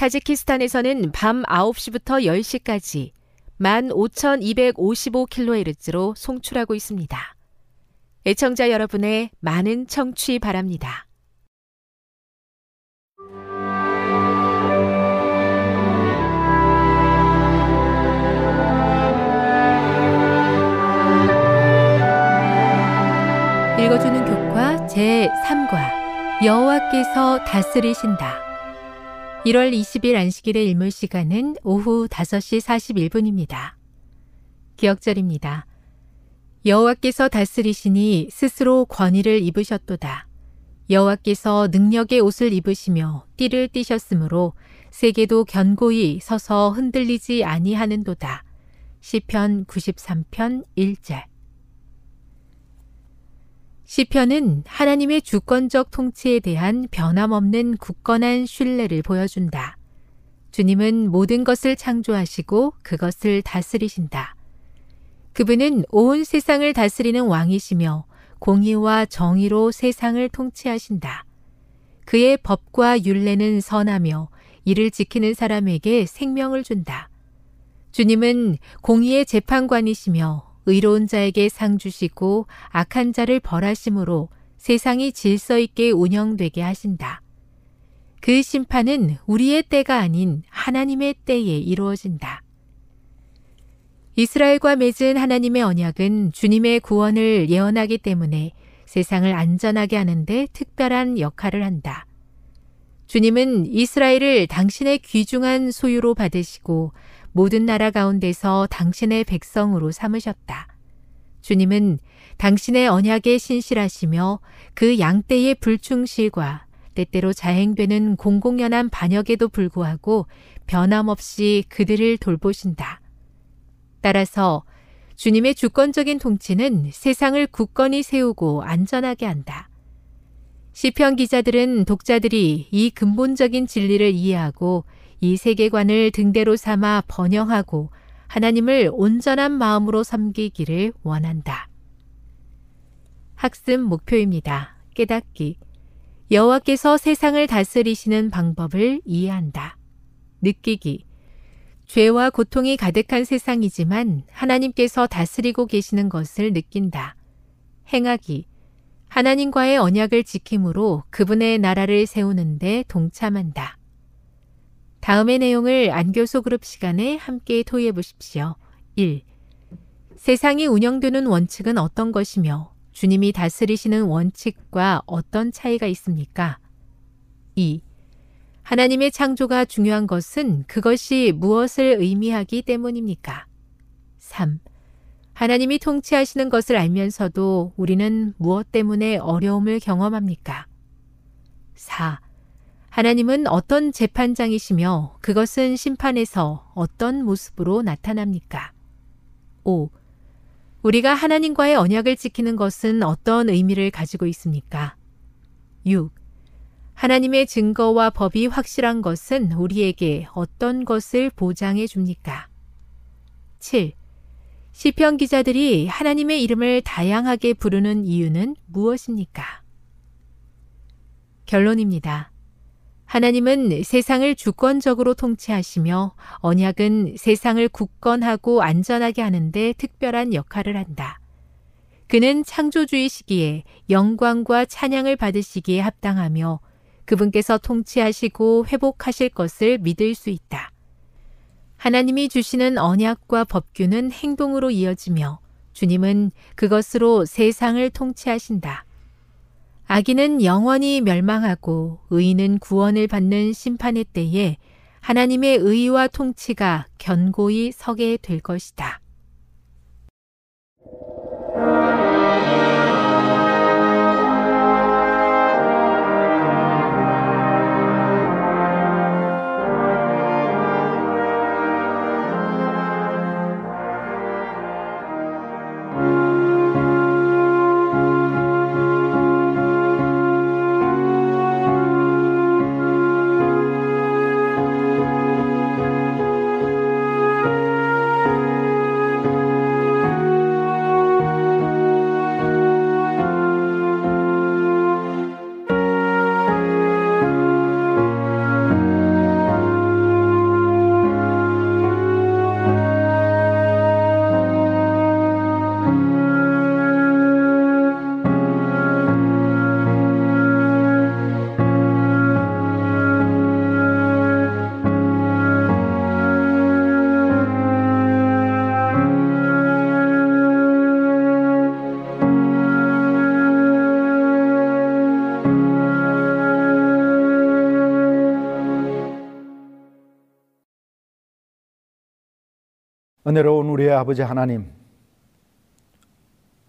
타지키스탄에서는 밤 9시부터 10시까지 15,255kHz로 송출하고 있습니다. 애청자 여러분의 많은 청취 바랍니다. 읽어주는 교과 제3과 여호와께서 다스리신다. 1월 20일 안식일의 일몰 시간은 오후 5시 41분입니다. 기억절입니다. 여호와께서 다스리시니 스스로 권위를 입으셨도다. 여호와께서 능력의 옷을 입으시며 띠를 띠셨으므로 세계도 견고히 서서 흔들리지 아니하는도다. 시편 93편 1절 시편은 하나님의 주권적 통치에 대한 변함없는 굳건한 신뢰를 보여준다. 주님은 모든 것을 창조하시고 그것을 다스리신다. 그분은 온 세상을 다스리는 왕이시며 공의와 정의로 세상을 통치하신다. 그의 법과 윤례는 선하며 이를 지키는 사람에게 생명을 준다. 주님은 공의의 재판관이시며 의로운 자에게 상 주시고 악한 자를 벌하심으로 세상이 질서 있게 운영되게 하신다. 그 심판은 우리의 때가 아닌 하나님의 때에 이루어진다. 이스라엘과 맺은 하나님의 언약은 주님의 구원을 예언하기 때문에 세상을 안전하게 하는데 특별한 역할을 한다. 주님은 이스라엘을 당신의 귀중한 소유로 받으시고 모든 나라 가운데서 당신의 백성으로 삼으셨다. 주님은 당신의 언약에 신실하시며 그 양떼의 불충실과 때때로 자행되는 공공연한 반역에도 불구하고 변함없이 그들을 돌보신다. 따라서 주님의 주권적인 통치는 세상을 굳건히 세우고 안전하게 한다. 시편 기자들은 독자들이 이 근본적인 진리를 이해하고 이 세계관을 등대로 삼아 번영하고 하나님을 온전한 마음으로 섬기기를 원한다. 학습 목표입니다. 깨닫기. 여호와께서 세상을 다스리시는 방법을 이해한다. 느끼기. 죄와 고통이 가득한 세상이지만 하나님께서 다스리고 계시는 것을 느낀다. 행하기. 하나님과의 언약을 지킴으로 그분의 나라를 세우는데 동참한다. 다음의 내용을 안교소 그룹 시간에 함께 토의해 보십시오. 1. 세상이 운영되는 원칙은 어떤 것이며 주님이 다스리시는 원칙과 어떤 차이가 있습니까? 2. 하나님의 창조가 중요한 것은 그것이 무엇을 의미하기 때문입니까? 3. 하나님이 통치하시는 것을 알면서도 우리는 무엇 때문에 어려움을 경험합니까? 4. 하나님은 어떤 재판장이시며 그것은 심판에서 어떤 모습으로 나타납니까? 5. 우리가 하나님과의 언약을 지키는 것은 어떤 의미를 가지고 있습니까? 6. 하나님의 증거와 법이 확실한 것은 우리에게 어떤 것을 보장해 줍니까? 7. 시편 기자들이 하나님의 이름을 다양하게 부르는 이유는 무엇입니까? 결론입니다. 하나님은 세상을 주권적으로 통치하시며 언약은 세상을 굳건하고 안전하게 하는데 특별한 역할을 한다. 그는 창조주의 시기에 영광과 찬양을 받으시기에 합당하며 그분께서 통치하시고 회복하실 것을 믿을 수 있다. 하나님이 주시는 언약과 법규는 행동으로 이어지며 주님은 그것으로 세상을 통치하신다. 악인은 영원히 멸망하고 의인은 구원을 받는 심판의 때에 하나님의 의와 통치가 견고히 서게 될 것이다. 은혜로운 우리의 아버지 하나님,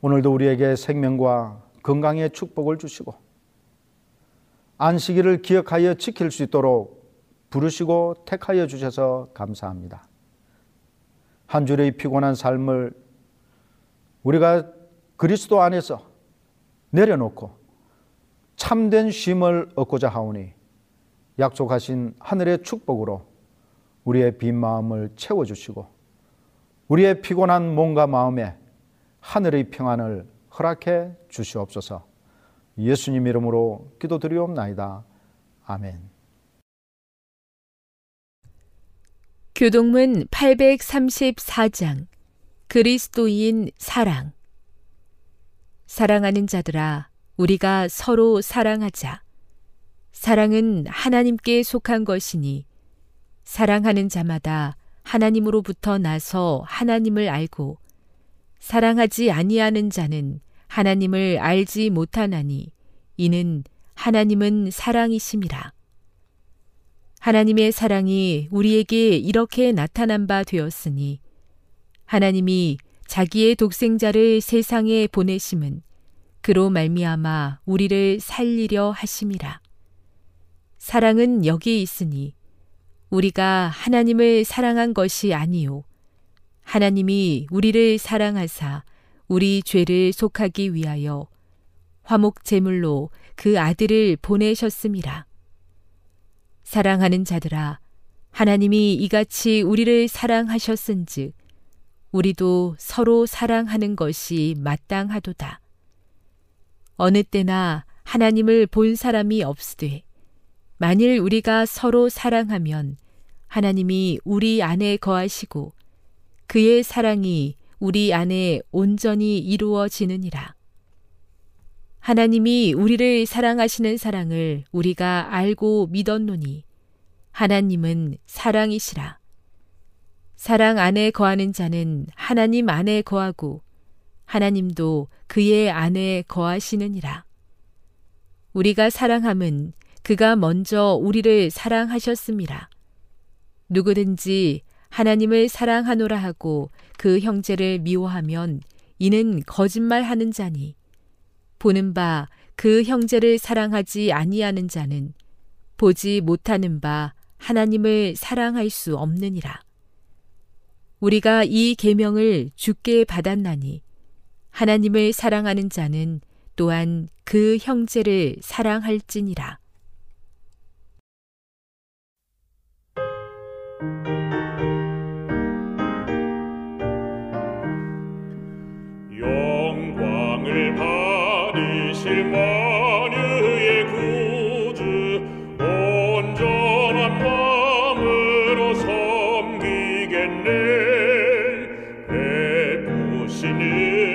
오늘도 우리에게 생명과 건강의 축복을 주시고, 안식일을 기억하여 지킬 수 있도록 부르시고 택하여 주셔서 감사합니다. 한 주의 피곤한 삶을 우리가 그리스도 안에서 내려놓고 참된 쉼을 얻고자 하오니 약속하신 하늘의 축복으로 우리의 빈 마음을 채워주시고 우리의 피곤한 몸과 마음에 하늘의 평안을 허락해 주시옵소서. 예수님 이름으로 기도드리옵나이다. 아멘. 교동문 834장 그리스도인 사랑 사랑하는 자들아 우리가 서로 사랑하자. 사랑은 하나님께 속한 것이니 사랑하는 자마다 하나님으로부터 나서 하나님을 알고 사랑하지 아니하는 자는 하나님을 알지 못하나니 이는 하나님은 사랑이심이라. 하나님의 사랑이 우리에게 이렇게 나타난 바 되었으니 하나님이 자기의 독생자를 세상에 보내심은 그로 말미암아 우리를 살리려 하심이라. 사랑은 여기 있으니 우리가 하나님을 사랑한 것이 아니요. 하나님이 우리를 사랑하사 우리 죄를 속하기 위하여 화목 제물로 그 아들을 보내셨습니다. 사랑하는 자들아, 하나님이 이같이 우리를 사랑하셨은즉 우리도 서로 사랑하는 것이 마땅하도다. 어느 때나 하나님을 본 사람이 없으되 만일 우리가 서로 사랑하면 하나님이 우리 안에 거하시고 그의 사랑이 우리 안에 온전히 이루어지느니라. 하나님이 우리를 사랑하시는 사랑을 우리가 알고 믿었노니 하나님은 사랑이시라. 사랑 안에 거하는 자는 하나님 안에 거하고 하나님도 그의 안에 거하시느니라. 우리가 사랑함은 그가 먼저 우리를 사랑하셨습니다. 누구든지 하나님을 사랑하노라 하고 그 형제를 미워하면 이는 거짓말하는 자니 보는 바 그 형제를 사랑하지 아니하는 자는 보지 못하는 바 하나님을 사랑할 수 없느니라. 우리가 이 계명을 주께 받았나니 하나님을 사랑하는 자는 또한 그 형제를 사랑할지니라. live.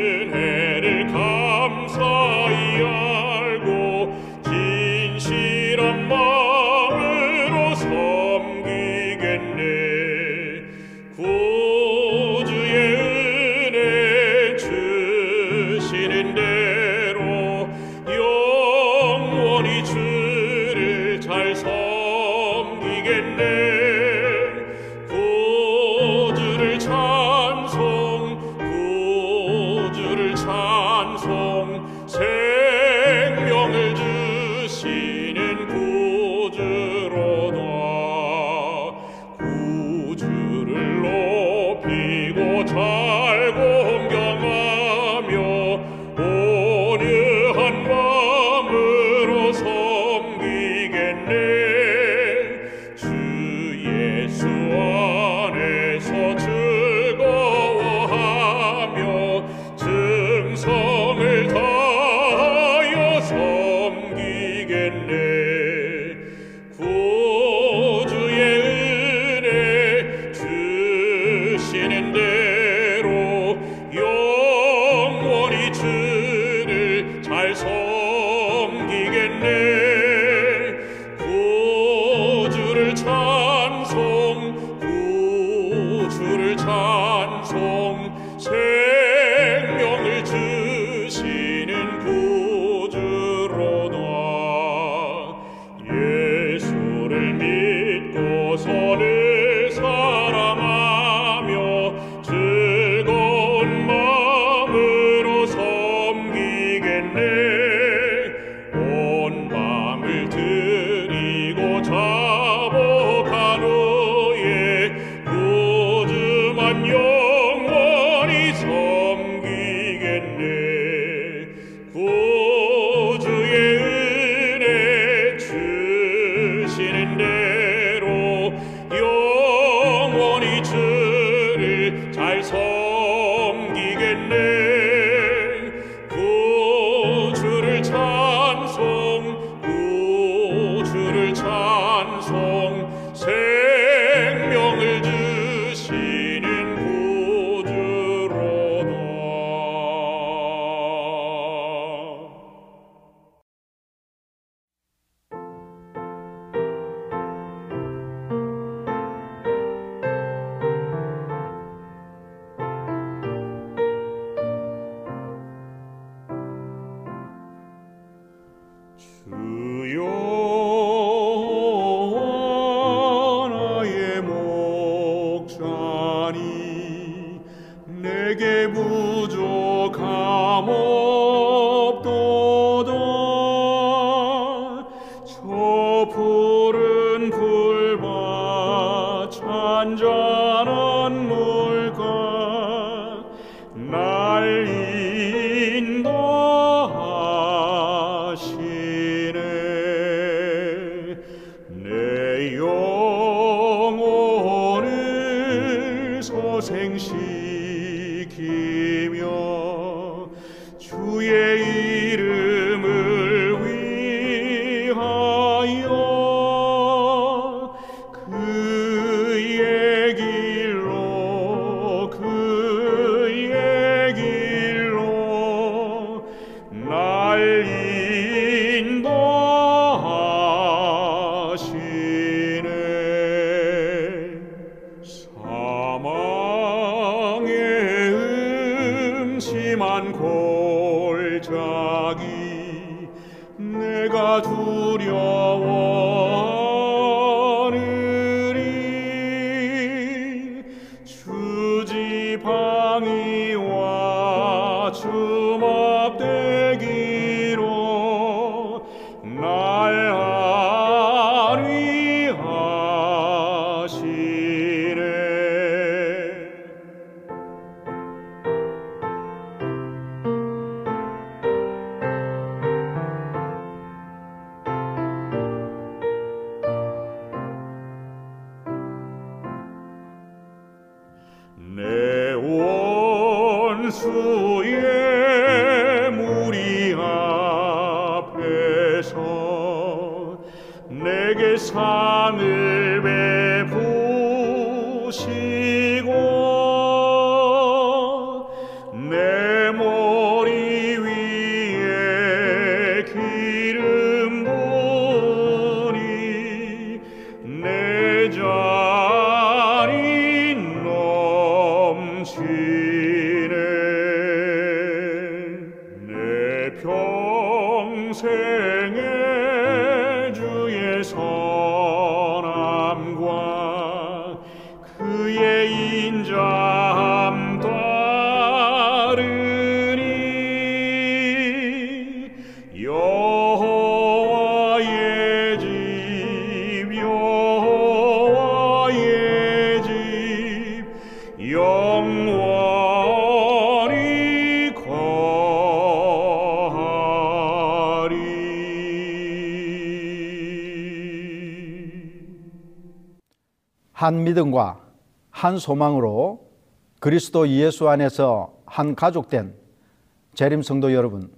한 믿음과 한 소망으로 그리스도 예수 안에서 한 가족된 재림 성도 여러분,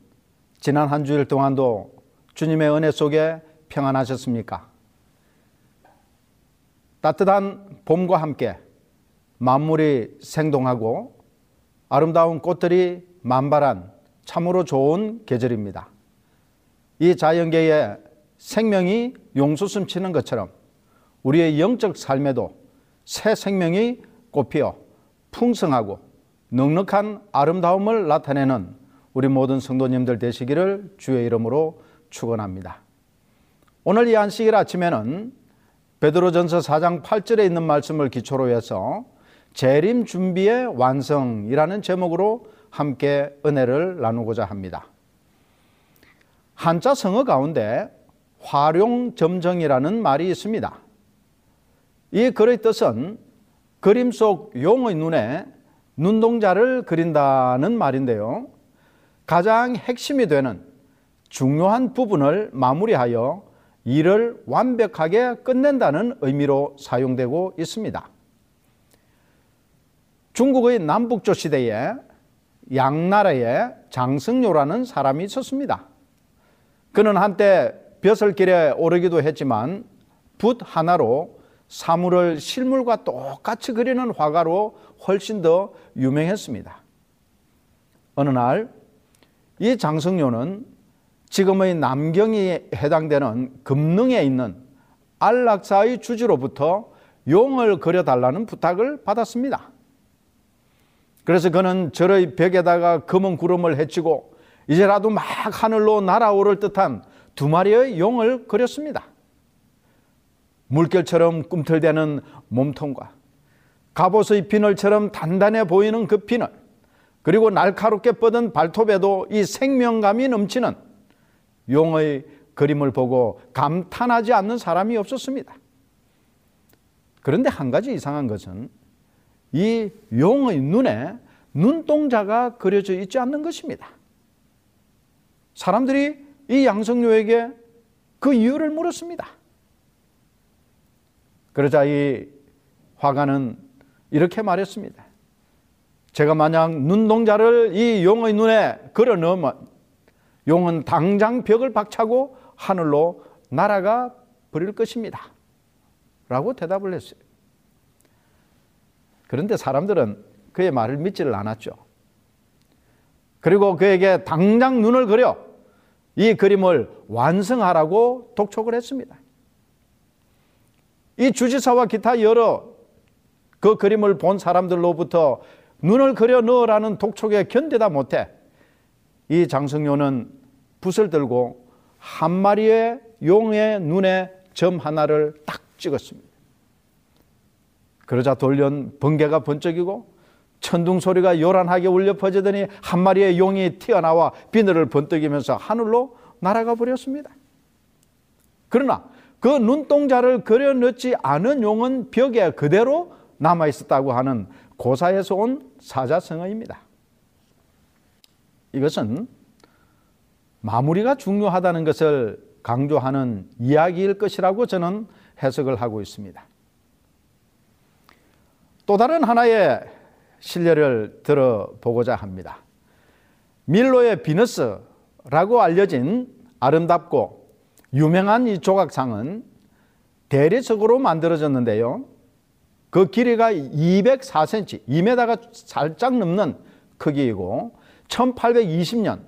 지난 한 주일 동안도 주님의 은혜 속에 평안하셨습니까? 따뜻한 봄과 함께 만물이 생동하고 아름다운 꽃들이 만발한 참으로 좋은 계절입니다. 이 자연계에 생명이 용수 숨 치는 것처럼 우리의 영적 삶에도 새 생명이 꽃피어 풍성하고 넉넉한 아름다움을 나타내는 우리 모든 성도님들 되시기를 주의 이름으로 축원합니다. 오늘 이 안식일 아침에는 베드로전서 4장 8절에 있는 말씀을 기초로 해서 재림 준비의 완성이라는 제목으로 함께 은혜를 나누고자 합니다. 한자 성어 가운데 활용점정이라는 말이 있습니다. 이 글의 뜻은 그림 속 용의 눈에 눈동자를 그린다는 말인데요. 가장 핵심이 되는 중요한 부분을 마무리하여 일을 완벽하게 끝낸다는 의미로 사용되고 있습니다. 중국의 남북조 시대에 양나라에 장승료라는 사람이 있었습니다. 그는 한때 벼슬길에 오르기도 했지만 붓 하나로 사물을 실물과 똑같이 그리는 화가로 훨씬 더 유명했습니다. 어느 날 이 장승료는 지금의 남경이 해당되는 금능에 있는 안락사의 주지로부터 용을 그려달라는 부탁을 받았습니다. 그래서 그는 절의 벽에다가 검은 구름을 헤치고 이제라도 막 하늘로 날아오를 듯한 두 마리의 용을 그렸습니다. 물결처럼 꿈틀대는 몸통과 갑옷의 비늘처럼 단단해 보이는 그 비늘 그리고 날카롭게 뻗은 발톱에도 이 생명감이 넘치는 용의 그림을 보고 감탄하지 않는 사람이 없었습니다. 그런데 한 가지 이상한 것은 이 용의 눈에 눈동자가 그려져 있지 않는 것입니다. 사람들이 이 양성료에게 그 이유를 물었습니다. 그러자 이 화가는 이렇게 말했습니다. 제가 만약 눈동자를 이 용의 눈에 걸어 넣으면 용은 당장 벽을 박차고 하늘로 날아가 버릴 것입니다. 라고 대답을 했어요. 그런데 사람들은 그의 말을 믿지를 않았죠. 그리고 그에게 당장 눈을 그려 이 그림을 완성하라고 독촉을 했습니다. 이 주지사와 기타 여러 그 그림을 본 사람들로부터 눈을 그려 넣으라는 독촉에 견디다 못해 이 장성료는 붓을 들고 한 마리의 용의 눈에 점 하나를 딱 찍었습니다. 그러자 돌연 번개가 번쩍이고 천둥 소리가 요란하게 울려 퍼지더니 한 마리의 용이 튀어나와 비늘을 번뜩이면서 하늘로 날아가 버렸습니다. 그러나 그 눈동자를 그려 넣지 않은 용은 벽에 그대로 남아 있었다고 하는 고사에서 온 사자성어입니다. 이것은 마무리가 중요하다는 것을 강조하는 이야기일 것이라고 저는 해석을 하고 있습니다. 또 다른 하나의 신뢰를 들어보고자 합니다. 밀로의 비너스라고 알려진 아름답고 유명한 이 조각상은 대리석으로 만들어졌는데요. 그 길이가 204cm, 2m가 살짝 넘는 크기이고 1820년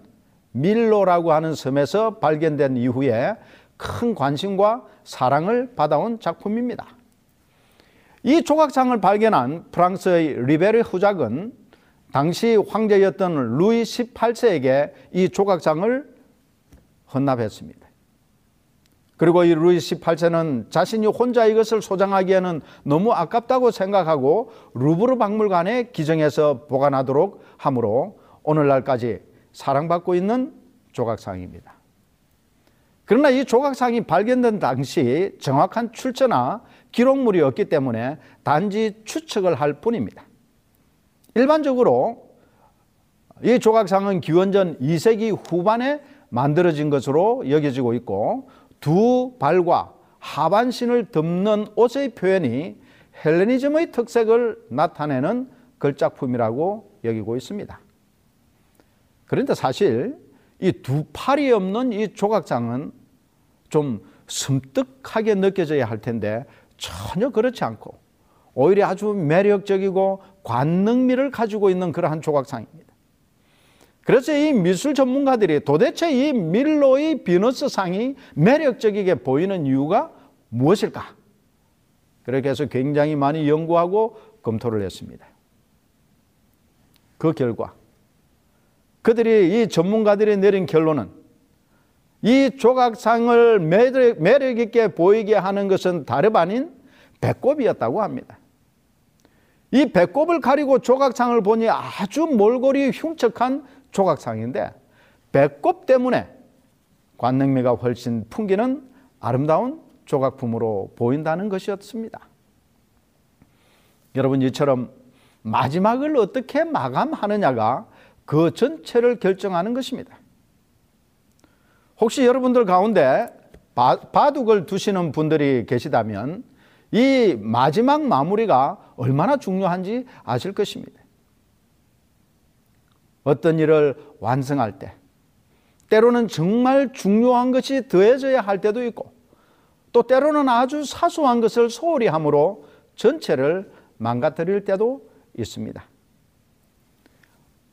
밀로라고 하는 섬에서 발견된 이후에 큰 관심과 사랑을 받아온 작품입니다. 이 조각상을 발견한 프랑스의 리베르 후작은 당시 황제였던 루이 18세에게 이 조각상을 헌납했습니다. 그리고 이 루이 18세는 자신이 혼자 이것을 소장하기에는 너무 아깝다고 생각하고 루브르 박물관에 기증해서 보관하도록 하므로 오늘날까지 사랑받고 있는 조각상입니다. 그러나 이 조각상이 발견된 당시 정확한 출처나 기록물이 없기 때문에 단지 추측을 할 뿐입니다. 일반적으로 이 조각상은 기원전 2세기 후반에 만들어진 것으로 여겨지고 있고 두 발과 하반신을 덮는 옷의 표현이 헬레니즘의 특색을 나타내는 걸작품이라고 여기고 있습니다. 그런데 사실 이 두 팔이 없는 이 조각상은 좀 섬뜩하게 느껴져야 할 텐데 전혀 그렇지 않고 오히려 아주 매력적이고 관능미를 가지고 있는 그러한 조각상입니다. 그래서 이 미술 전문가들이 도대체 이 밀로의 비너스 상이 매력적이게 보이는 이유가 무엇일까? 그렇게 해서 굉장히 많이 연구하고 검토를 했습니다. 그 결과 그들이 이 전문가들이 내린 결론은 이 조각상을 매력, 매력 있게 보이게 하는 것은 다름 아닌 배꼽이었다고 합니다. 이 배꼽을 가리고 조각상을 보니 아주 몰골이 흉측한 조각상인데 배꼽 때문에 관능미가 훨씬 풍기는 아름다운 조각품으로 보인다는 것이었습니다. 여러분 이처럼 마지막을 어떻게 마감하느냐가 그 전체를 결정하는 것입니다. 혹시 여러분들 가운데 바둑을 두시는 분들이 계시다면 이 마지막 마무리가 얼마나 중요한지 아실 것입니다. 어떤 일을 완성할 때, 때로는 정말 중요한 것이 더해져야 할 때도 있고, 또 때로는 아주 사소한 것을 소홀히 함으로 전체를 망가뜨릴 때도 있습니다.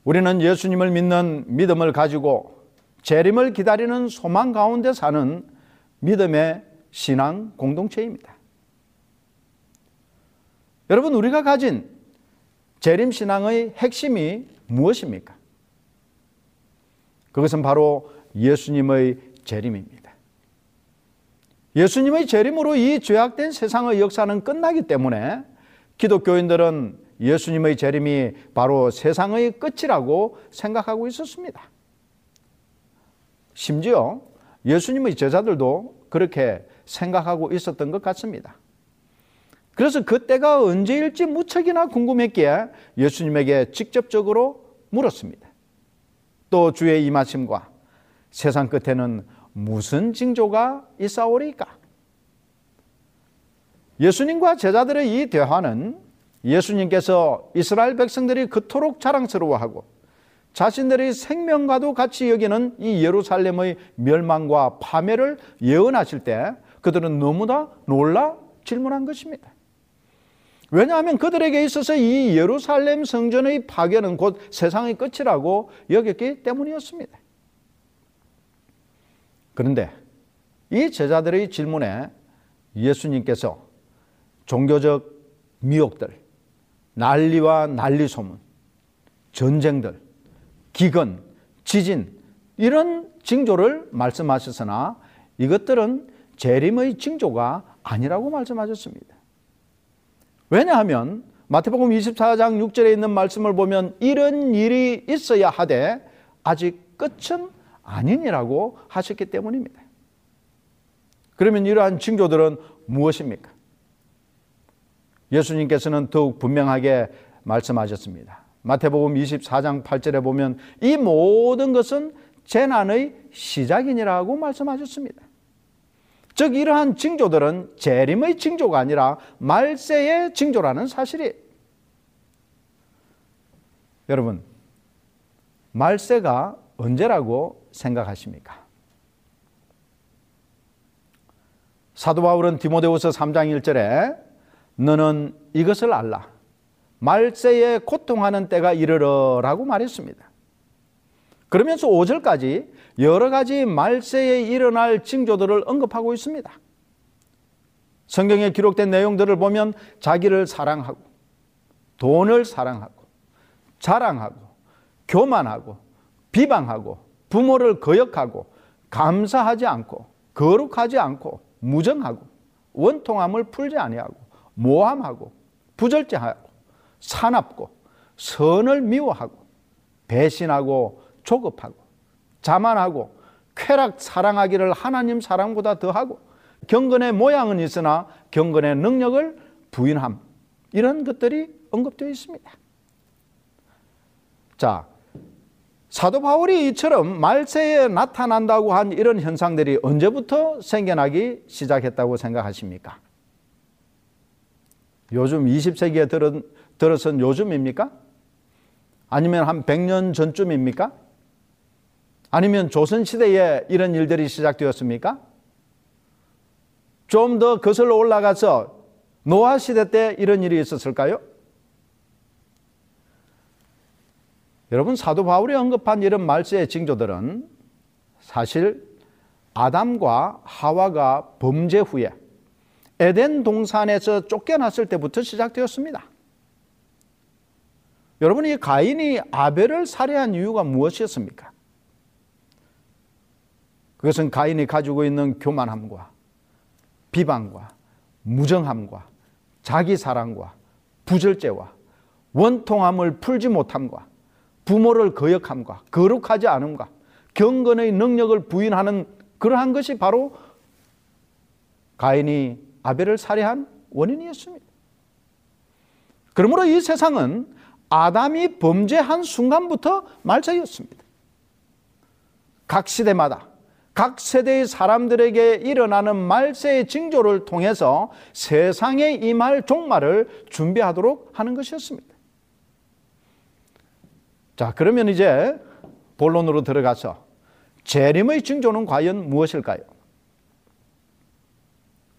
우리는 예수님을 믿는 믿음을 가지고 재림을 기다리는 소망 가운데 사는 믿음의 신앙 공동체입니다. 여러분, 우리가 가진 재림 신앙의 핵심이 무엇입니까? 그것은 바로 예수님의 재림입니다. 예수님의 재림으로 이 죄악된 세상의 역사는 끝나기 때문에 기독교인들은 예수님의 재림이 바로 세상의 끝이라고 생각하고 있었습니다. 심지어 예수님의 제자들도 그렇게 생각하고 있었던 것 같습니다. 그래서 그때가 언제일지 무척이나 궁금했기에 예수님에게 직접적으로 물었습니다. 또 주의 임하심과 세상 끝에는 무슨 징조가 있사오리까? 예수님과 제자들의 이 대화는 예수님께서 이스라엘 백성들이 그토록 자랑스러워하고 자신들의 생명과도 같이 여기는 이 예루살렘의 멸망과 파멸을 예언하실 때 그들은 너무나 놀라 질문한 것입니다. 왜냐하면 그들에게 있어서 이 예루살렘 성전의 파괴는 곧 세상의 끝이라고 여겼기 때문이었습니다. 그런데 이 제자들의 질문에 예수님께서 종교적 미혹들, 난리와 난리 소문, 전쟁들, 기근, 지진 이런 징조를 말씀하셨으나 이것들은 재림의 징조가 아니라고 말씀하셨습니다. 왜냐하면 마태복음 24장 6절에 있는 말씀을 보면 이런 일이 있어야 하되 아직 끝은 아니니라고 하셨기 때문입니다. 그러면 이러한 징조들은 무엇입니까? 예수님께서는 더욱 분명하게 말씀하셨습니다. 마태복음 24장 8절에 보면 이 모든 것은 재난의 시작이니라고 말씀하셨습니다. 즉 이러한 징조들은 재림의 징조가 아니라 말세의 징조라는 사실이 여러분 말세가 언제라고 생각하십니까? 사도 바울은 디모데후서 3장 1절에 너는 이것을 알라. 말세에 고통하는 때가 이르러라고 말했습니다. 그러면서 5절까지 여러 가지 말세에 일어날 징조들을 언급하고 있습니다. 성경에 기록된 내용들을 보면 자기를 사랑하고 돈을 사랑하고 자랑하고 교만하고 비방하고 부모를 거역하고 감사하지 않고 거룩하지 않고 무정하고 원통함을 풀지 아니하고 모함하고 부절제하고 사납고 선을 미워하고 배신하고 조급하고 자만하고 쾌락 사랑하기를 하나님 사랑보다 더하고 경건의 모양은 있으나 경건의 능력을 부인함 이런 것들이 언급되어 있습니다. 자, 사도 바울이 이처럼 말세에 나타난다고 한 이런 현상들이 언제부터 생겨나기 시작했다고 생각하십니까? 요즘 20세기에 들은, 들어선 요즘입니까? 아니면 한 100년 전쯤입니까? 아니면 조선시대에 이런 일들이 시작되었습니까? 좀 더 거슬러 올라가서 노아시대 때 이런 일이 있었을까요? 여러분 사도 바울이 언급한 이런 말세의 징조들은 사실 아담과 하와가 범죄 후에 에덴 동산에서 쫓겨났을 때부터 시작되었습니다. 여러분 이 가인이 아벨을 살해한 이유가 무엇이었습니까? 그것은 가인이 가지고 있는 교만함과 비방과 무정함과 자기 사랑과 부절제와 원통함을 풀지 못함과 부모를 거역함과 거룩하지 않음과 경건의 능력을 부인하는 그러한 것이 바로 가인이 아벨을 살해한 원인이었습니다. 그러므로 이 세상은 아담이 범죄한 순간부터 말자였습니다. 각 시대마다 각 세대의 사람들에게 일어나는 말세의 징조를 통해서 세상에 임할 종말을 준비하도록 하는 것이었습니다. 자, 그러면 이제 본론으로 들어가서 재림의 징조는 과연 무엇일까요?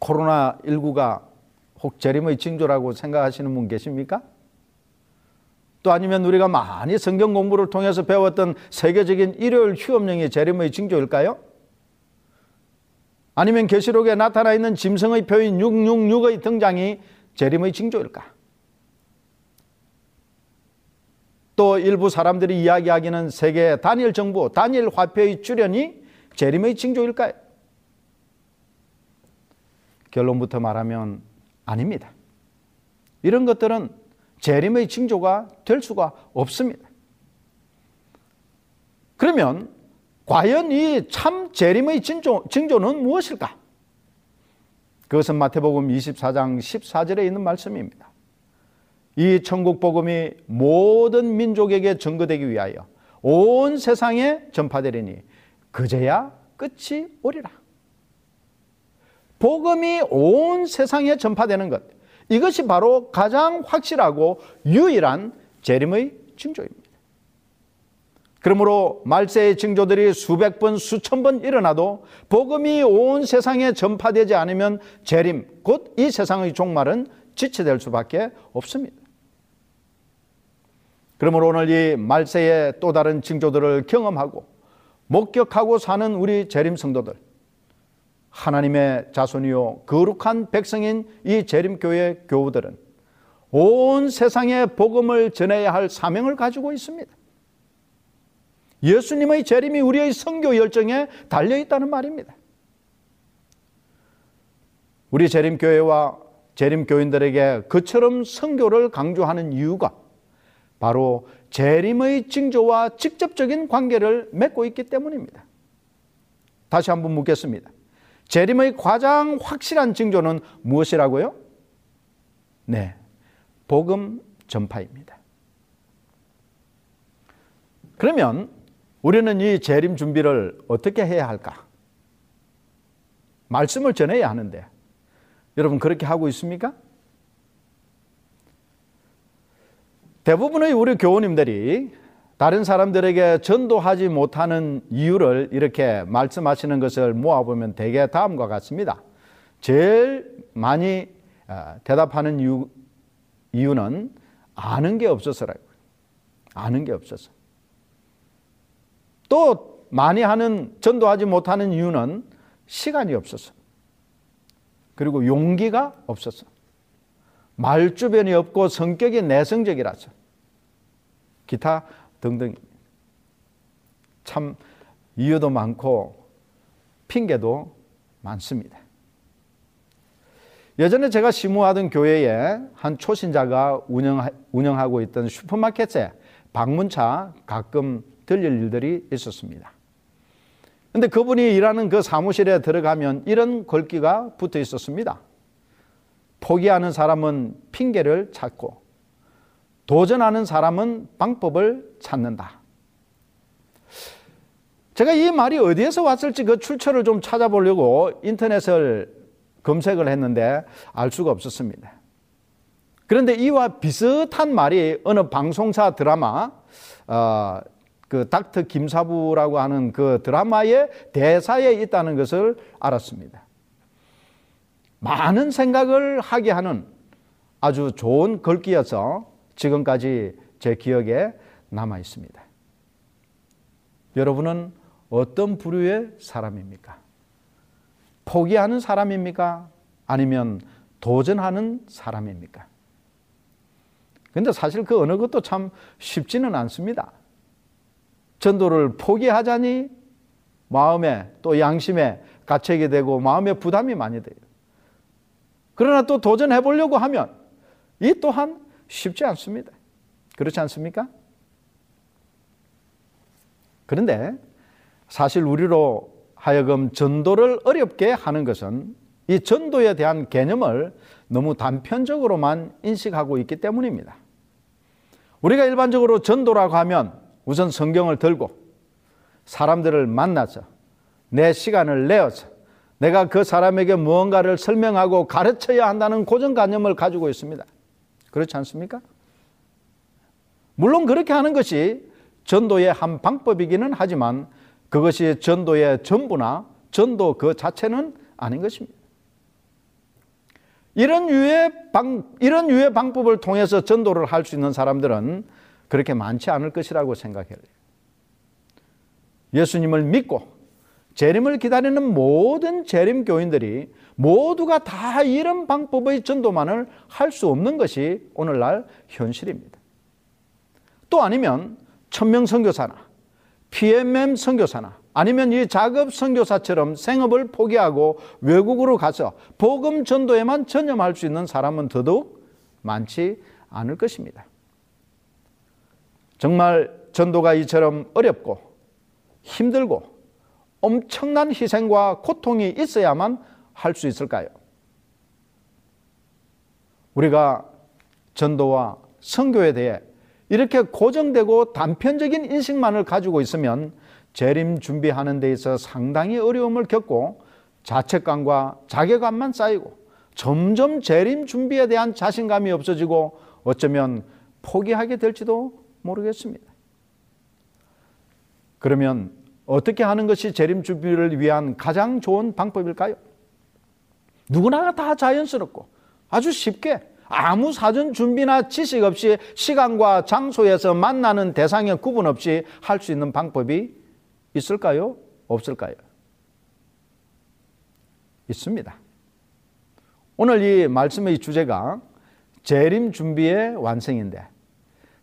코로나19가 혹 재림의 징조라고 생각하시는 분 계십니까? 또 아니면 우리가 많이 성경 공부를 통해서 배웠던 세계적인 일요일 휴업령이 재림의 징조일까요? 아니면 계시록에 나타나 있는 짐승의 표인 666의 등장이 재림의 징조일까? 또 일부 사람들이 이야기하기는 세계 단일 정부, 단일 화폐의 출현이 재림의 징조일까요? 결론부터 말하면 아닙니다. 이런 것들은 재림의 징조가 될 수가 없습니다. 그러면 과연 이 참 재림의 징조, 징조 는 무엇일까? 그것은 마태복음 24장 14절에 있는 말씀입니다. 이 천국 복음이 모든 민족에게 전거되기 위하여 온 세상에 전파되리니 그제야 끝이 오리라. 복음이 온 세상에 전파되는 것. 이것이 바로 가장 확실하고 유일한 재림의 징조입니다. 그러므로 말세의 징조들이 수백 번, 수천 번 일어나도 복음이 온 세상에 전파되지 않으면 재림, 곧 이 세상의 종말은 지체될 수밖에 없습니다. 그러므로 오늘 이 말세의 또 다른 징조들을 경험하고 목격하고 사는 우리 재림 성도들, 하나님의 자손이요 거룩한 백성인 이 재림교회 교우들은 온 세상에 복음을 전해야 할 사명을 가지고 있습니다. 예수님의 재림이 우리의 선교 열정에 달려 있다는 말입니다. 우리 재림교회와 재림교인들에게 그처럼 선교를 강조하는 이유가 바로 재림의 징조와 직접적인 관계를 맺고 있기 때문입니다. 다시 한번 묻겠습니다. 재림의 가장 확실한 징조는 무엇이라고요? 네. 복음 전파입니다. 그러면 우리는 이 재림 준비를 어떻게 해야 할까? 말씀을 전해야 하는데 여러분 그렇게 하고 있습니까? 대부분의 우리 교우님들이 다른 사람들에게 전도하지 못하는 이유를 이렇게 말씀하시는 것을 모아보면 대개 다음과 같습니다. 제일 많이 아, 대답하는 이유, 이유 는 아는 게 없어서라고. 아는 게 없어서. 또 많이 하는 전도하지 못하는 이유는 시간이 없어서. 그리고 용기가 없어서. 말주변이 없고 성격이 내성적이라서. 기타 등등. 참 이유도 많고 핑계도 많습니다. 예전에 제가 시무하던 교회에 한 초신자가 운영, 운영하고 있던 슈퍼마켓에 방문차 가끔 들릴 일들이 있었습니다. 근데 그분이 일하는 그 사무실에 들어가면 이런 글귀가 붙어 있었습니다. 포기하는 사람은 핑계를 찾고 도전하는 사람은 방법을 찾는다. 제가 이 말이 어디에서 왔을지 그 출처를 좀 찾아보려고 인터넷을 검색을 했는데 알 수가 없었습니다. 그런데 이와 비슷한 말이 어느 방송사 드라마, 어, 그 닥터 김사부라고 하는 그 드라마의 대사에 있다는 것을 알았습니다. 많은 생각을 하게 하는 아주 좋은 글귀여서 지금까지 제 기억에 남아 있습니다. 여러분은 어떤 부류의 사람입니까? 포기하는 사람입니까? 아니면 도전하는 사람입니까? 근데 사실 그 어느 것도 참 쉽지는 않습니다. 전도를 포기하자니 마음에 또 양심에 갇히게 되고 마음에 부담이 많이 돼요. 그러나 또 도전해 보려고 하면 이 또한 쉽지 않습니다. 그렇지 않습니까? 그런데 사실 우리로 하여금 전도를 어렵게 하는 것은 이 전도에 대한 개념을 너무 단편적으로만 인식하고 있기 때문입니다. 우리가 일반적으로 전도라고 하면 우선 성경을 들고 사람들을 만나서 내 시간을 내어서 내가 그 사람에게 무언가를 설명하고 가르쳐야 한다는 고정관념을 가지고 있습니다. 그렇지 않습니까? 물론 그렇게 하는 것이 전도의 한 방법이기는 하지만 그것이 전도의 전부나 전도 그 자체는 아닌 것입니다. 이런 유의 방, 이런 유의 방법을 통해서 전도를 할 수 있는 사람들은 그렇게 많지 않을 것이라고 생각해요. 예수님을 믿고 재림을 기다리는 모든 재림 교인들이 모두가 다 이런 방법의 전도만을 할 수 없는 것이 오늘날 현실입니다. 또 아니면 천명 선교사나 PMM 선교사나 아니면 이 작업 선교사처럼 생업을 포기하고 외국으로 가서 복음 전도에만 전념할 수 있는 사람은 더더욱 많지 않을 것입니다. 정말 전도가 이처럼 어렵고 힘들고 엄청난 희생과 고통이 있어야만 할 수 있을까요? 우리가 전도와 선교에 대해 이렇게 고정되고 단편적인 인식만을 가지고 있으면 재림 준비하는 데 있어 상당히 어려움을 겪고 자책감과 자괴감만 쌓이고 점점 재림 준비에 대한 자신감이 없어지고 어쩌면 포기하게 될지도 모르겠습니다. 그러면 어떻게 하는 것이 재림 준비를 위한 가장 좋은 방법일까요? 누구나 다 자연스럽고 아주 쉽게 아무 사전 준비나 지식 없이 시간과 장소에서 만나는 대상에 구분 없이 할 수 있는 방법이 있을까요? 없을까요? 있습니다. 오늘 이 말씀의 주제가 재림 준비의 완성인데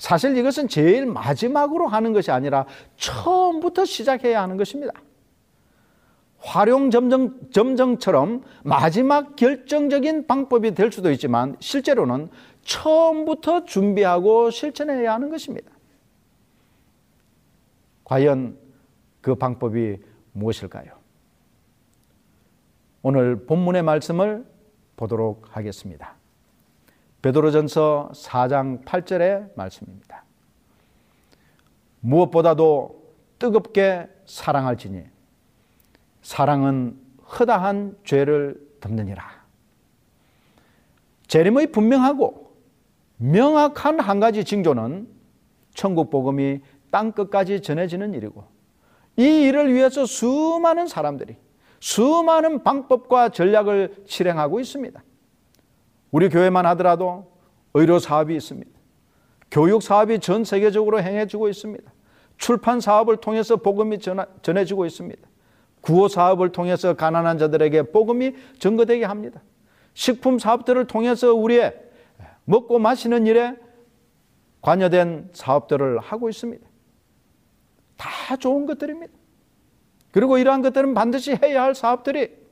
사실 이것은 제일 마지막으로 하는 것이 아니라 처음부터 시작해야 하는 것입니다. 활용 점정, 점정처럼 마지막 결정적인 방법이 될 수도 있지만 실제로는 처음부터 준비하고 실천해야 하는 것입니다. 과연 그 방법이 무엇일까요? 오늘 본문의 말씀을 보도록 하겠습니다. 베드로전서 4장 8절의 말씀입니다. 무엇보다도 뜨겁게 사랑할지니 사랑은 허다한 죄를 덮느니라. 재림의 분명하고 명확한 한 가지 징조는 천국 복음이 땅 끝까지 전해지는 일이고 이 일을 위해서 수많은 사람들이 수많은 방법과 전략을 실행하고 있습니다. 우리 교회만 하더라도 의료 사업이 있습니다. 교육 사업이 전 세계적으로 행해지고 있습니다. 출판 사업을 통해서 복음이 전해지고 있습니다. 구호 사업을 통해서 가난한 자들에게 복음이 전거되게 합니다. 식품 사업들을 통해서 우리의 먹고 마시는 일에 관여된 사업들을 하고 있습니다. 다 좋은 것들입니다. 그리고 이러한 것들은 반드시 해야 할 사업들이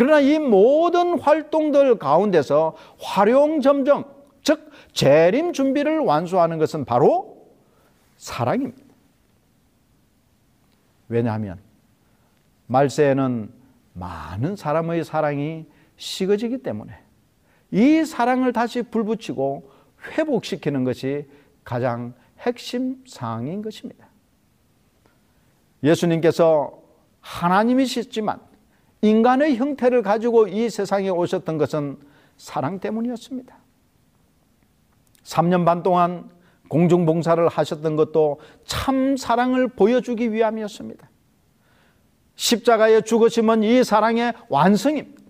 그러나 이 모든 활동들 가운데서 활용점정, 즉 재림 준비를 완수하는 것은 바로 사랑입니다. 왜냐하면 말세에는 많은 사람의 사랑이 식어지기 때문에 이 사랑을 다시 불붙이고 회복시키는 것이 가장 핵심 사항인 것입니다. 예수님께서 하나님이셨지만 인간의 형태를 가지고 이 세상에 오셨던 것은 사랑 때문이었습니다. 3년 반 동안 공중봉사를 하셨던 것도 참 사랑을 보여주기 위함이었습니다. 십자가에 죽으심은 이 사랑의 완성입니다.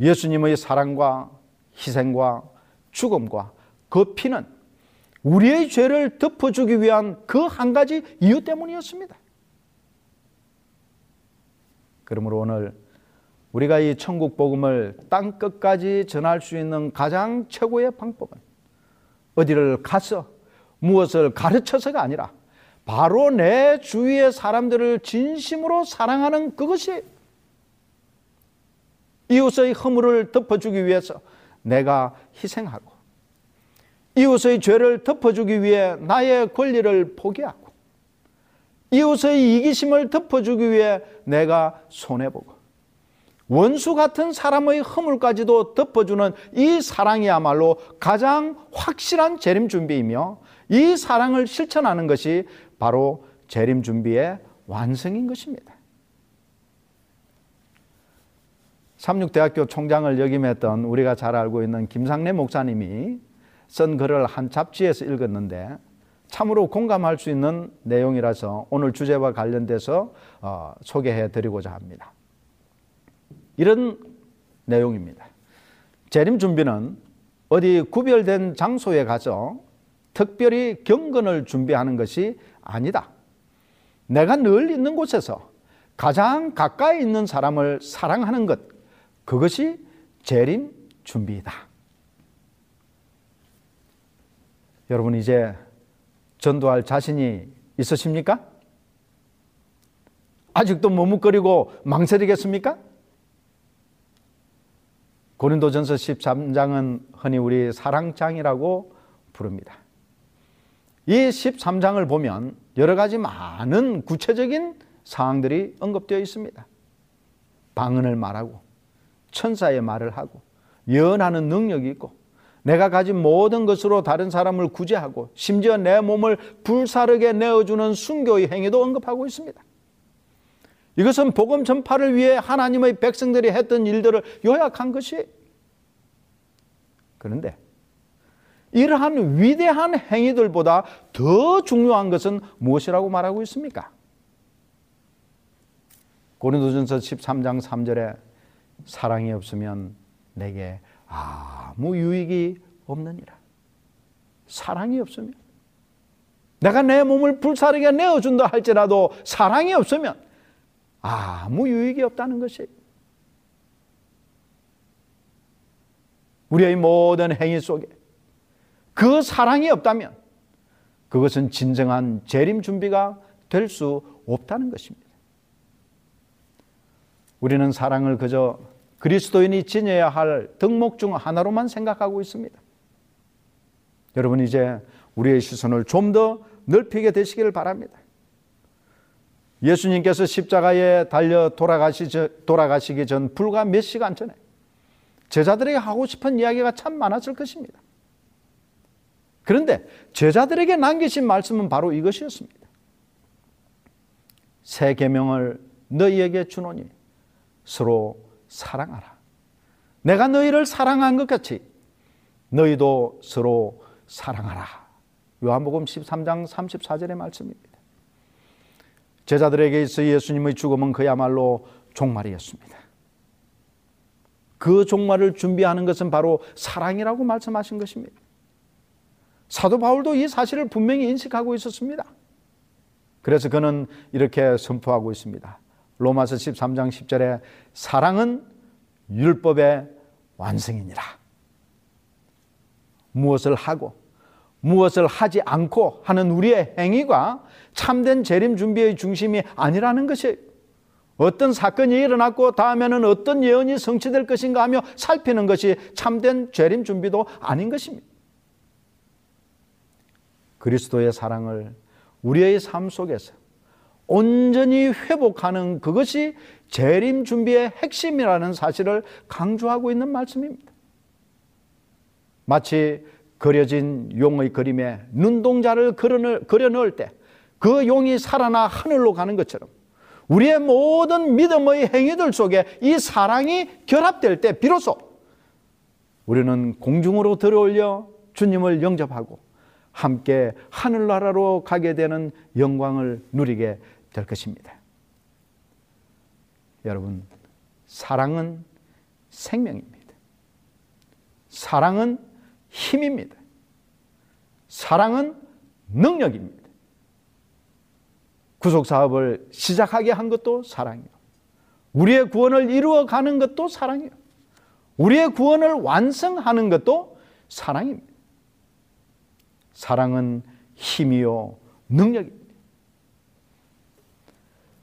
예수님의 사랑과 희생과 죽음과 그 피는 우리의 죄를 덮어주기 위한 그 한 가지 이유 때문이었습니다. 그러므로 오늘 우리가 이 천국 복음을 땅 끝까지 전할 수 있는 가장 최고의 방법은 어디를 가서 무엇을 가르쳐서가 아니라 바로 내 주위의 사람들을 진심으로 사랑하는 그것이 이웃의 허물을 덮어주기 위해서 내가 희생하고 이웃의 죄를 덮어주기 위해 나의 권리를 포기하고 이웃의 이기심을 덮어주기 위해 내가 손해보고 원수 같은 사람의 허물까지도 덮어주는 이 사랑이야말로 가장 확실한 재림 준비이며 이 사랑을 실천하는 것이 바로 재림 준비의 완성인 것입니다. 삼육대학교 총장을 역임했던 우리가 잘 알고 있는 김상래 목사님이 쓴 글을 한 잡지에서 읽었는데 참으로 공감할 수 있는 내용이라서 오늘 주제와 관련돼서 어, 소개해 드리고자 합니다. 이런 내용입니다. 재림 준비는 어디 구별된 장소에 가서 특별히 경건을 준비하는 것이 아니다. 내가 늘 있는 곳에서 가장 가까이 있는 사람을 사랑하는 것, 그것이 재림 준비이다. 여러분 이제 전도할 자신이 있으십니까? 아직도 머뭇거리고 망설이겠습니까? 고린도전서 13장은 흔히 우리 사랑장이라고 부릅니다. 이 13장을 보면 여러 가지 많은 구체적인 사항들이 언급되어 있습니다. 방언을 말하고 천사의 말을 하고 예언하는 능력이 있고 내가 가진 모든 것으로 다른 사람을 구제하고 심지어 내 몸을 불사르게 내어주는 순교의 행위도 언급하고 있습니다. 이것은 복음 전파를 위해 하나님의 백성들이 했던 일들을 요약한 것이 그런데 이러한 위대한 행위들보다 더 중요한 것은 무엇이라고 말하고 있습니까? 고린도전서 13장 3절에 사랑이 없으면 내게 아무 유익이 없느니라. 사랑이 없으면 내가 내 몸을 불사르게 내어준다 할지라도 사랑이 없으면 아무 유익이 없다는 것이 우리의 모든 행위 속에 그 사랑이 없다면 그것은 진정한 재림 준비가 될 수 없다는 것입니다. 우리는 사랑을 그저 그리스도인이 지녀야 할 덕목 중 하나로만 생각하고 있습니다. 여러분 이제 우리의 시선을 좀 더 넓히게 되시기를 바랍니다. 예수님께서 십자가에 달려 돌아가시, 돌아가시기 전 불과 몇 시간 전에 제자들에게 하고 싶은 이야기가 참 많았을 것입니다. 그런데 제자들에게 남기신 말씀은 바로 이것이었습니다. 새 계명을 너희에게 주노니 서로 사랑하라. 내가 너희를 사랑한 것 같이 너희도 서로 사랑하라. 요한복음 13장 34절의 말씀입니다. 제자들에게 있어 예수님의 죽음은 그야말로 종말이었습니다. 그 종말을 준비하는 것은 바로 사랑이라고 말씀하신 것입니다. 사도 바울도 이 사실을 분명히 인식하고 있었습니다. 그래서 그는 이렇게 선포하고 있습니다. 로마서 13장 10절에 사랑은 율법의 완성이니라. 무엇을 하고 무엇을 하지 않고 하는 우리의 행위가 참된 재림 준비의 중심이 아니라는 것이 어떤 사건이 일어났고 다음에는 어떤 예언이 성취될 것인가 하며 살피는 것이 참된 재림 준비도 아닌 것입니다. 그리스도의 사랑을 우리의 삶 속에서 온전히 회복하는 그것이 재림 준비의 핵심이라는 사실을 강조하고 있는 말씀입니다. 마치 그려진 용의 그림에 눈동자를 그려 넣을 때 그 용이 살아나 하늘로 가는 것처럼 우리의 모든 믿음의 행위들 속에 이 사랑이 결합될 때 비로소 우리는 공중으로 들어올려 주님을 영접하고 함께 하늘나라로 가게 되는 영광을 누리게 될 것입니다. 여러분, 사랑은 생명입니다. 사랑은 힘입니다. 사랑은 능력입니다. 구속 사업을 시작하게 한 것도 사랑이요. 우리의 구원을 이루어 가는 것도 사랑이요. 우리의 구원을 완성하는 것도 사랑입니다. 사랑은 힘이요 능력입니다.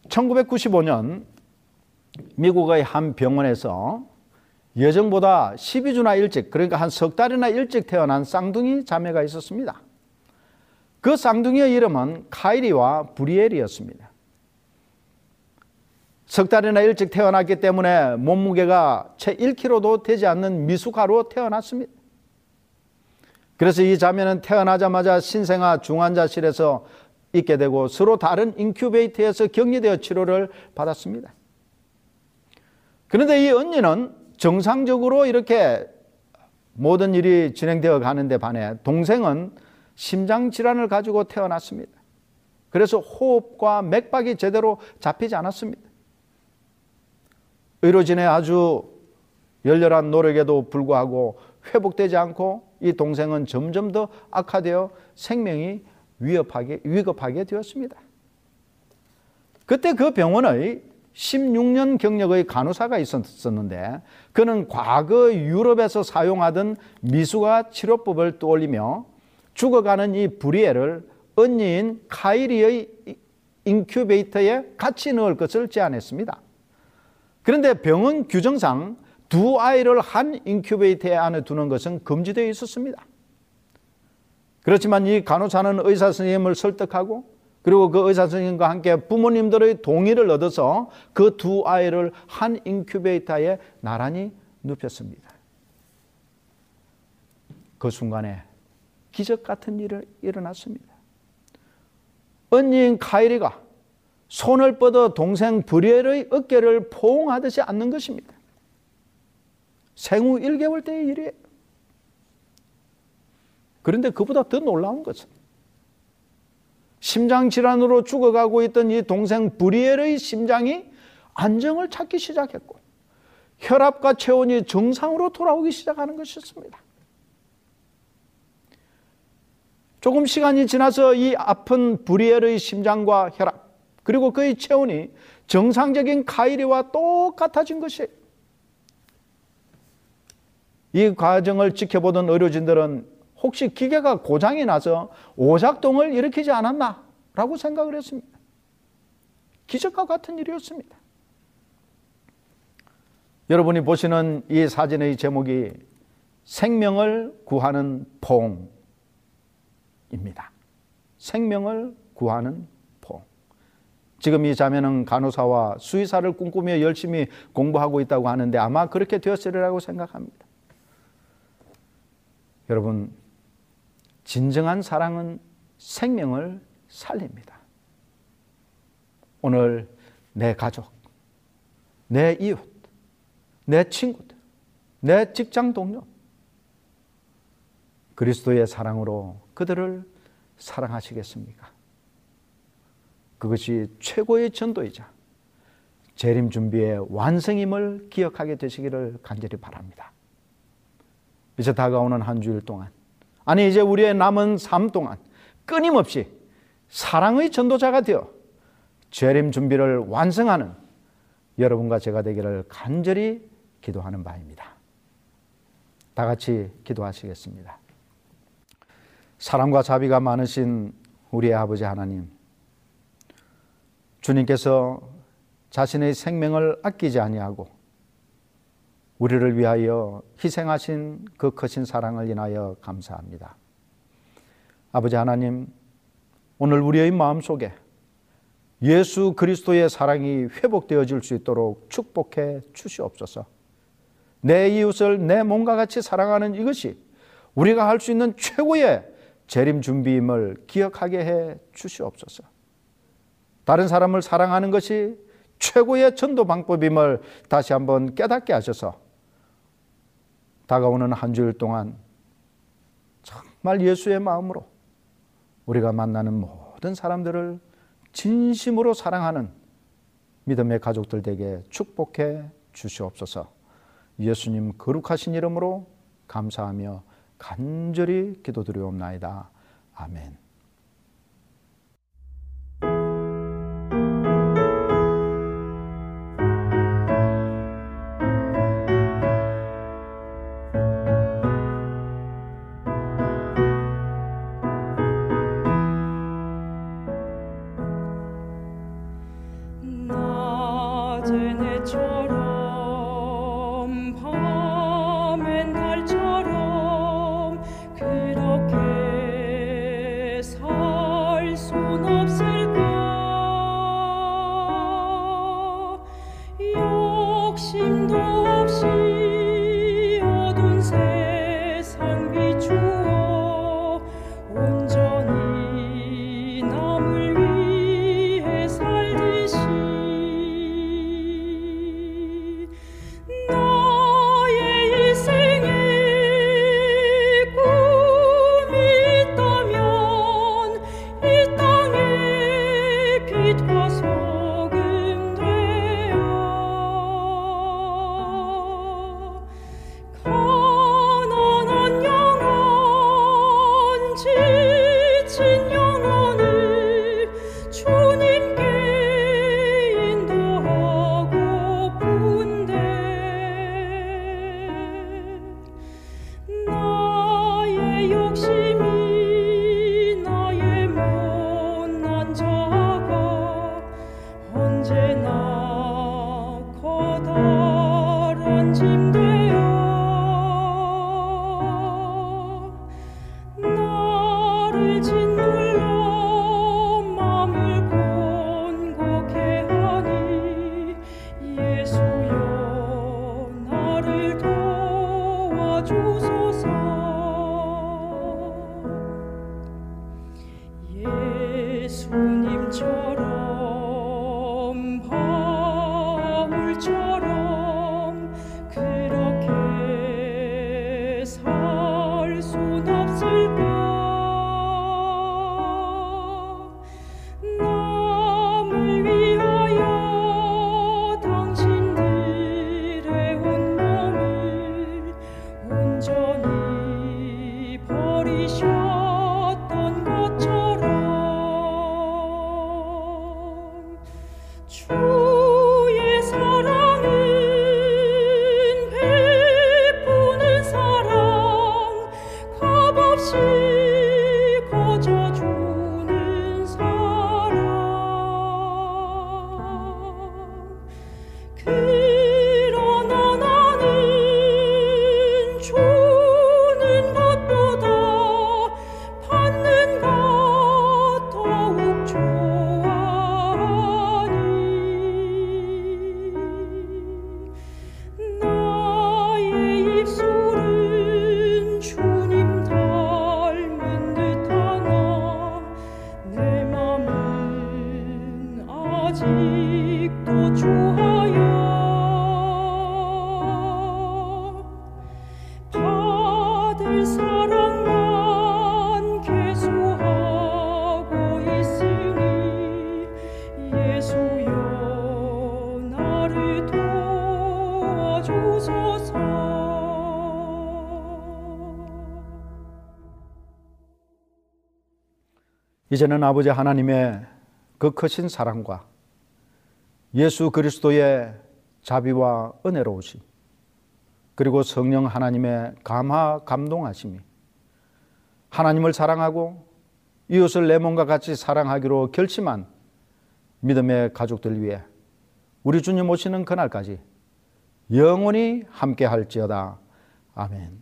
1995년 미국의 한 병원에서 예정보다 12주나 일찍 그러니까 한 석 달이나 일찍 태어난 쌍둥이 자매가 있었습니다. 그 쌍둥이의 이름은 카이리와 브리엘이었습니다. 석 달이나 일찍 태어났기 때문에 몸무게가 채 1kg도 되지 않는 미숙아로 태어났습니다. 그래서 이 자매는 태어나자마자 신생아 중환자실에서 있게 되고 서로 다른 인큐베이터에서 격리되어 치료를 받았습니다. 그런데 이 언니는 정상적으로 이렇게 모든 일이 진행되어 가는데 반해 동생은 심장 질환을 가지고 태어났습니다. 그래서 호흡과 맥박이 제대로 잡히지 않았습니다. 의료진의 아주 열렬한 노력에도 불구하고 회복되지 않고 이 동생은 점점 더 악화되어 생명이 위협하게, 위급하게 되었습니다. 그때 그 병원의 16년 경력의 간호사가 있었는데 그는 과거 유럽에서 사용하던 미수가 치료법을 떠올리며 죽어가는 이 브리엘을 언니인 카이리의 인큐베이터에 같이 넣을 것을 제안했습니다. 그런데 병원 규정상 두 아이를 한 인큐베이터 안에 두는 것은 금지되어 있었습니다. 그렇지만 이 간호사는 의사 선생님을 설득하고 그리고 그 의사 선생님과 함께 부모님들의 동의를 얻어서 그 두 아이를 한 인큐베이터에 나란히 눕혔습니다. 그 순간에 기적 같은 일이 일어났습니다. 언니인 카이리가 손을 뻗어 동생 브리엘의 어깨를 포옹하듯이 앉는 것입니다. 생후 1개월 때의 일이에요. 그런데 그보다 더 놀라운 것은 심장 질환으로 죽어가고 있던 이 동생 브리엘의 심장이 안정을 찾기 시작했고 혈압과 체온이 정상으로 돌아오기 시작하는 것이었습니다. 조금 시간이 지나서 이 아픈 브리엘의 심장과 혈압 그리고 그의 체온이 정상적인 카이리와 똑같아진 것이에요. 이 과정을 지켜보던 의료진들은 혹시 기계가 고장이 나서 오작동을 일으키지 않았나? 라고 생각을 했습니다. 기적과 같은 일이었습니다. 여러분이 보시는 이 사진의 제목이 생명을 구하는 봉입니다. 생명을 구하는 봉. 지금 이 자매는 간호사와 수의사를 꿈꾸며 열심히 공부하고 있다고 하는데 아마 그렇게 되었으리라고 생각합니다. 여러분, 진정한 사랑은 생명을 살립니다. 오늘 내 가족, 내 이웃, 내 친구들, 내 직장 동료, 그리스도의 사랑으로 그들을 사랑하시겠습니까? 그것이 최고의 전도이자 재림 준비의 완성임을 기억하게 되시기를 간절히 바랍니다. 이제 다가오는 한 주일 동안 아니 이제 우리의 남은 삶 동안 끊임없이 사랑의 전도자가 되어 재림 준비를 완성하는 여러분과 제가 되기를 간절히 기도하는 바입니다. 다 같이 기도하시겠습니다. 사랑과 자비가 많으신 우리의 아버지 하나님, 주님께서 자신의 생명을 아끼지 아니하고 우리를 위하여 희생하신 그 크신 사랑을 인하여 감사합니다. 아버지 하나님, 오늘 우리의 마음 속에 예수 그리스도의 사랑이 회복되어질 수 있도록 축복해 주시옵소서. 내 이웃을 내 몸과 같이 사랑하는 이것이 우리가 할 수 있는 최고의 재림 준비임을 기억하게 해 주시옵소서. 다른 사람을 사랑하는 것이 최고의 전도 방법임을 다시 한번 깨닫게 하셔서 다가오는 한 주일 동안 정말 예수의 마음으로 우리가 만나는 모든 사람들을 진심으로 사랑하는 믿음의 가족들 되게 축복해 주시옵소서. 예수님 거룩하신 이름으로 감사하며 간절히 기도드리옵나이다. 아멘. 이제는 아버지 하나님의 그 크신 사랑과 예수 그리스도의 자비와 은혜로우심 그리고 성령 하나님의 감화 감동하심이 하나님을 사랑하고 이웃을 내 몸과 같이 사랑하기로 결심한 믿음의 가족들 위해 우리 주님 오시는 그날까지 영원히 함께 할지어다. 아멘.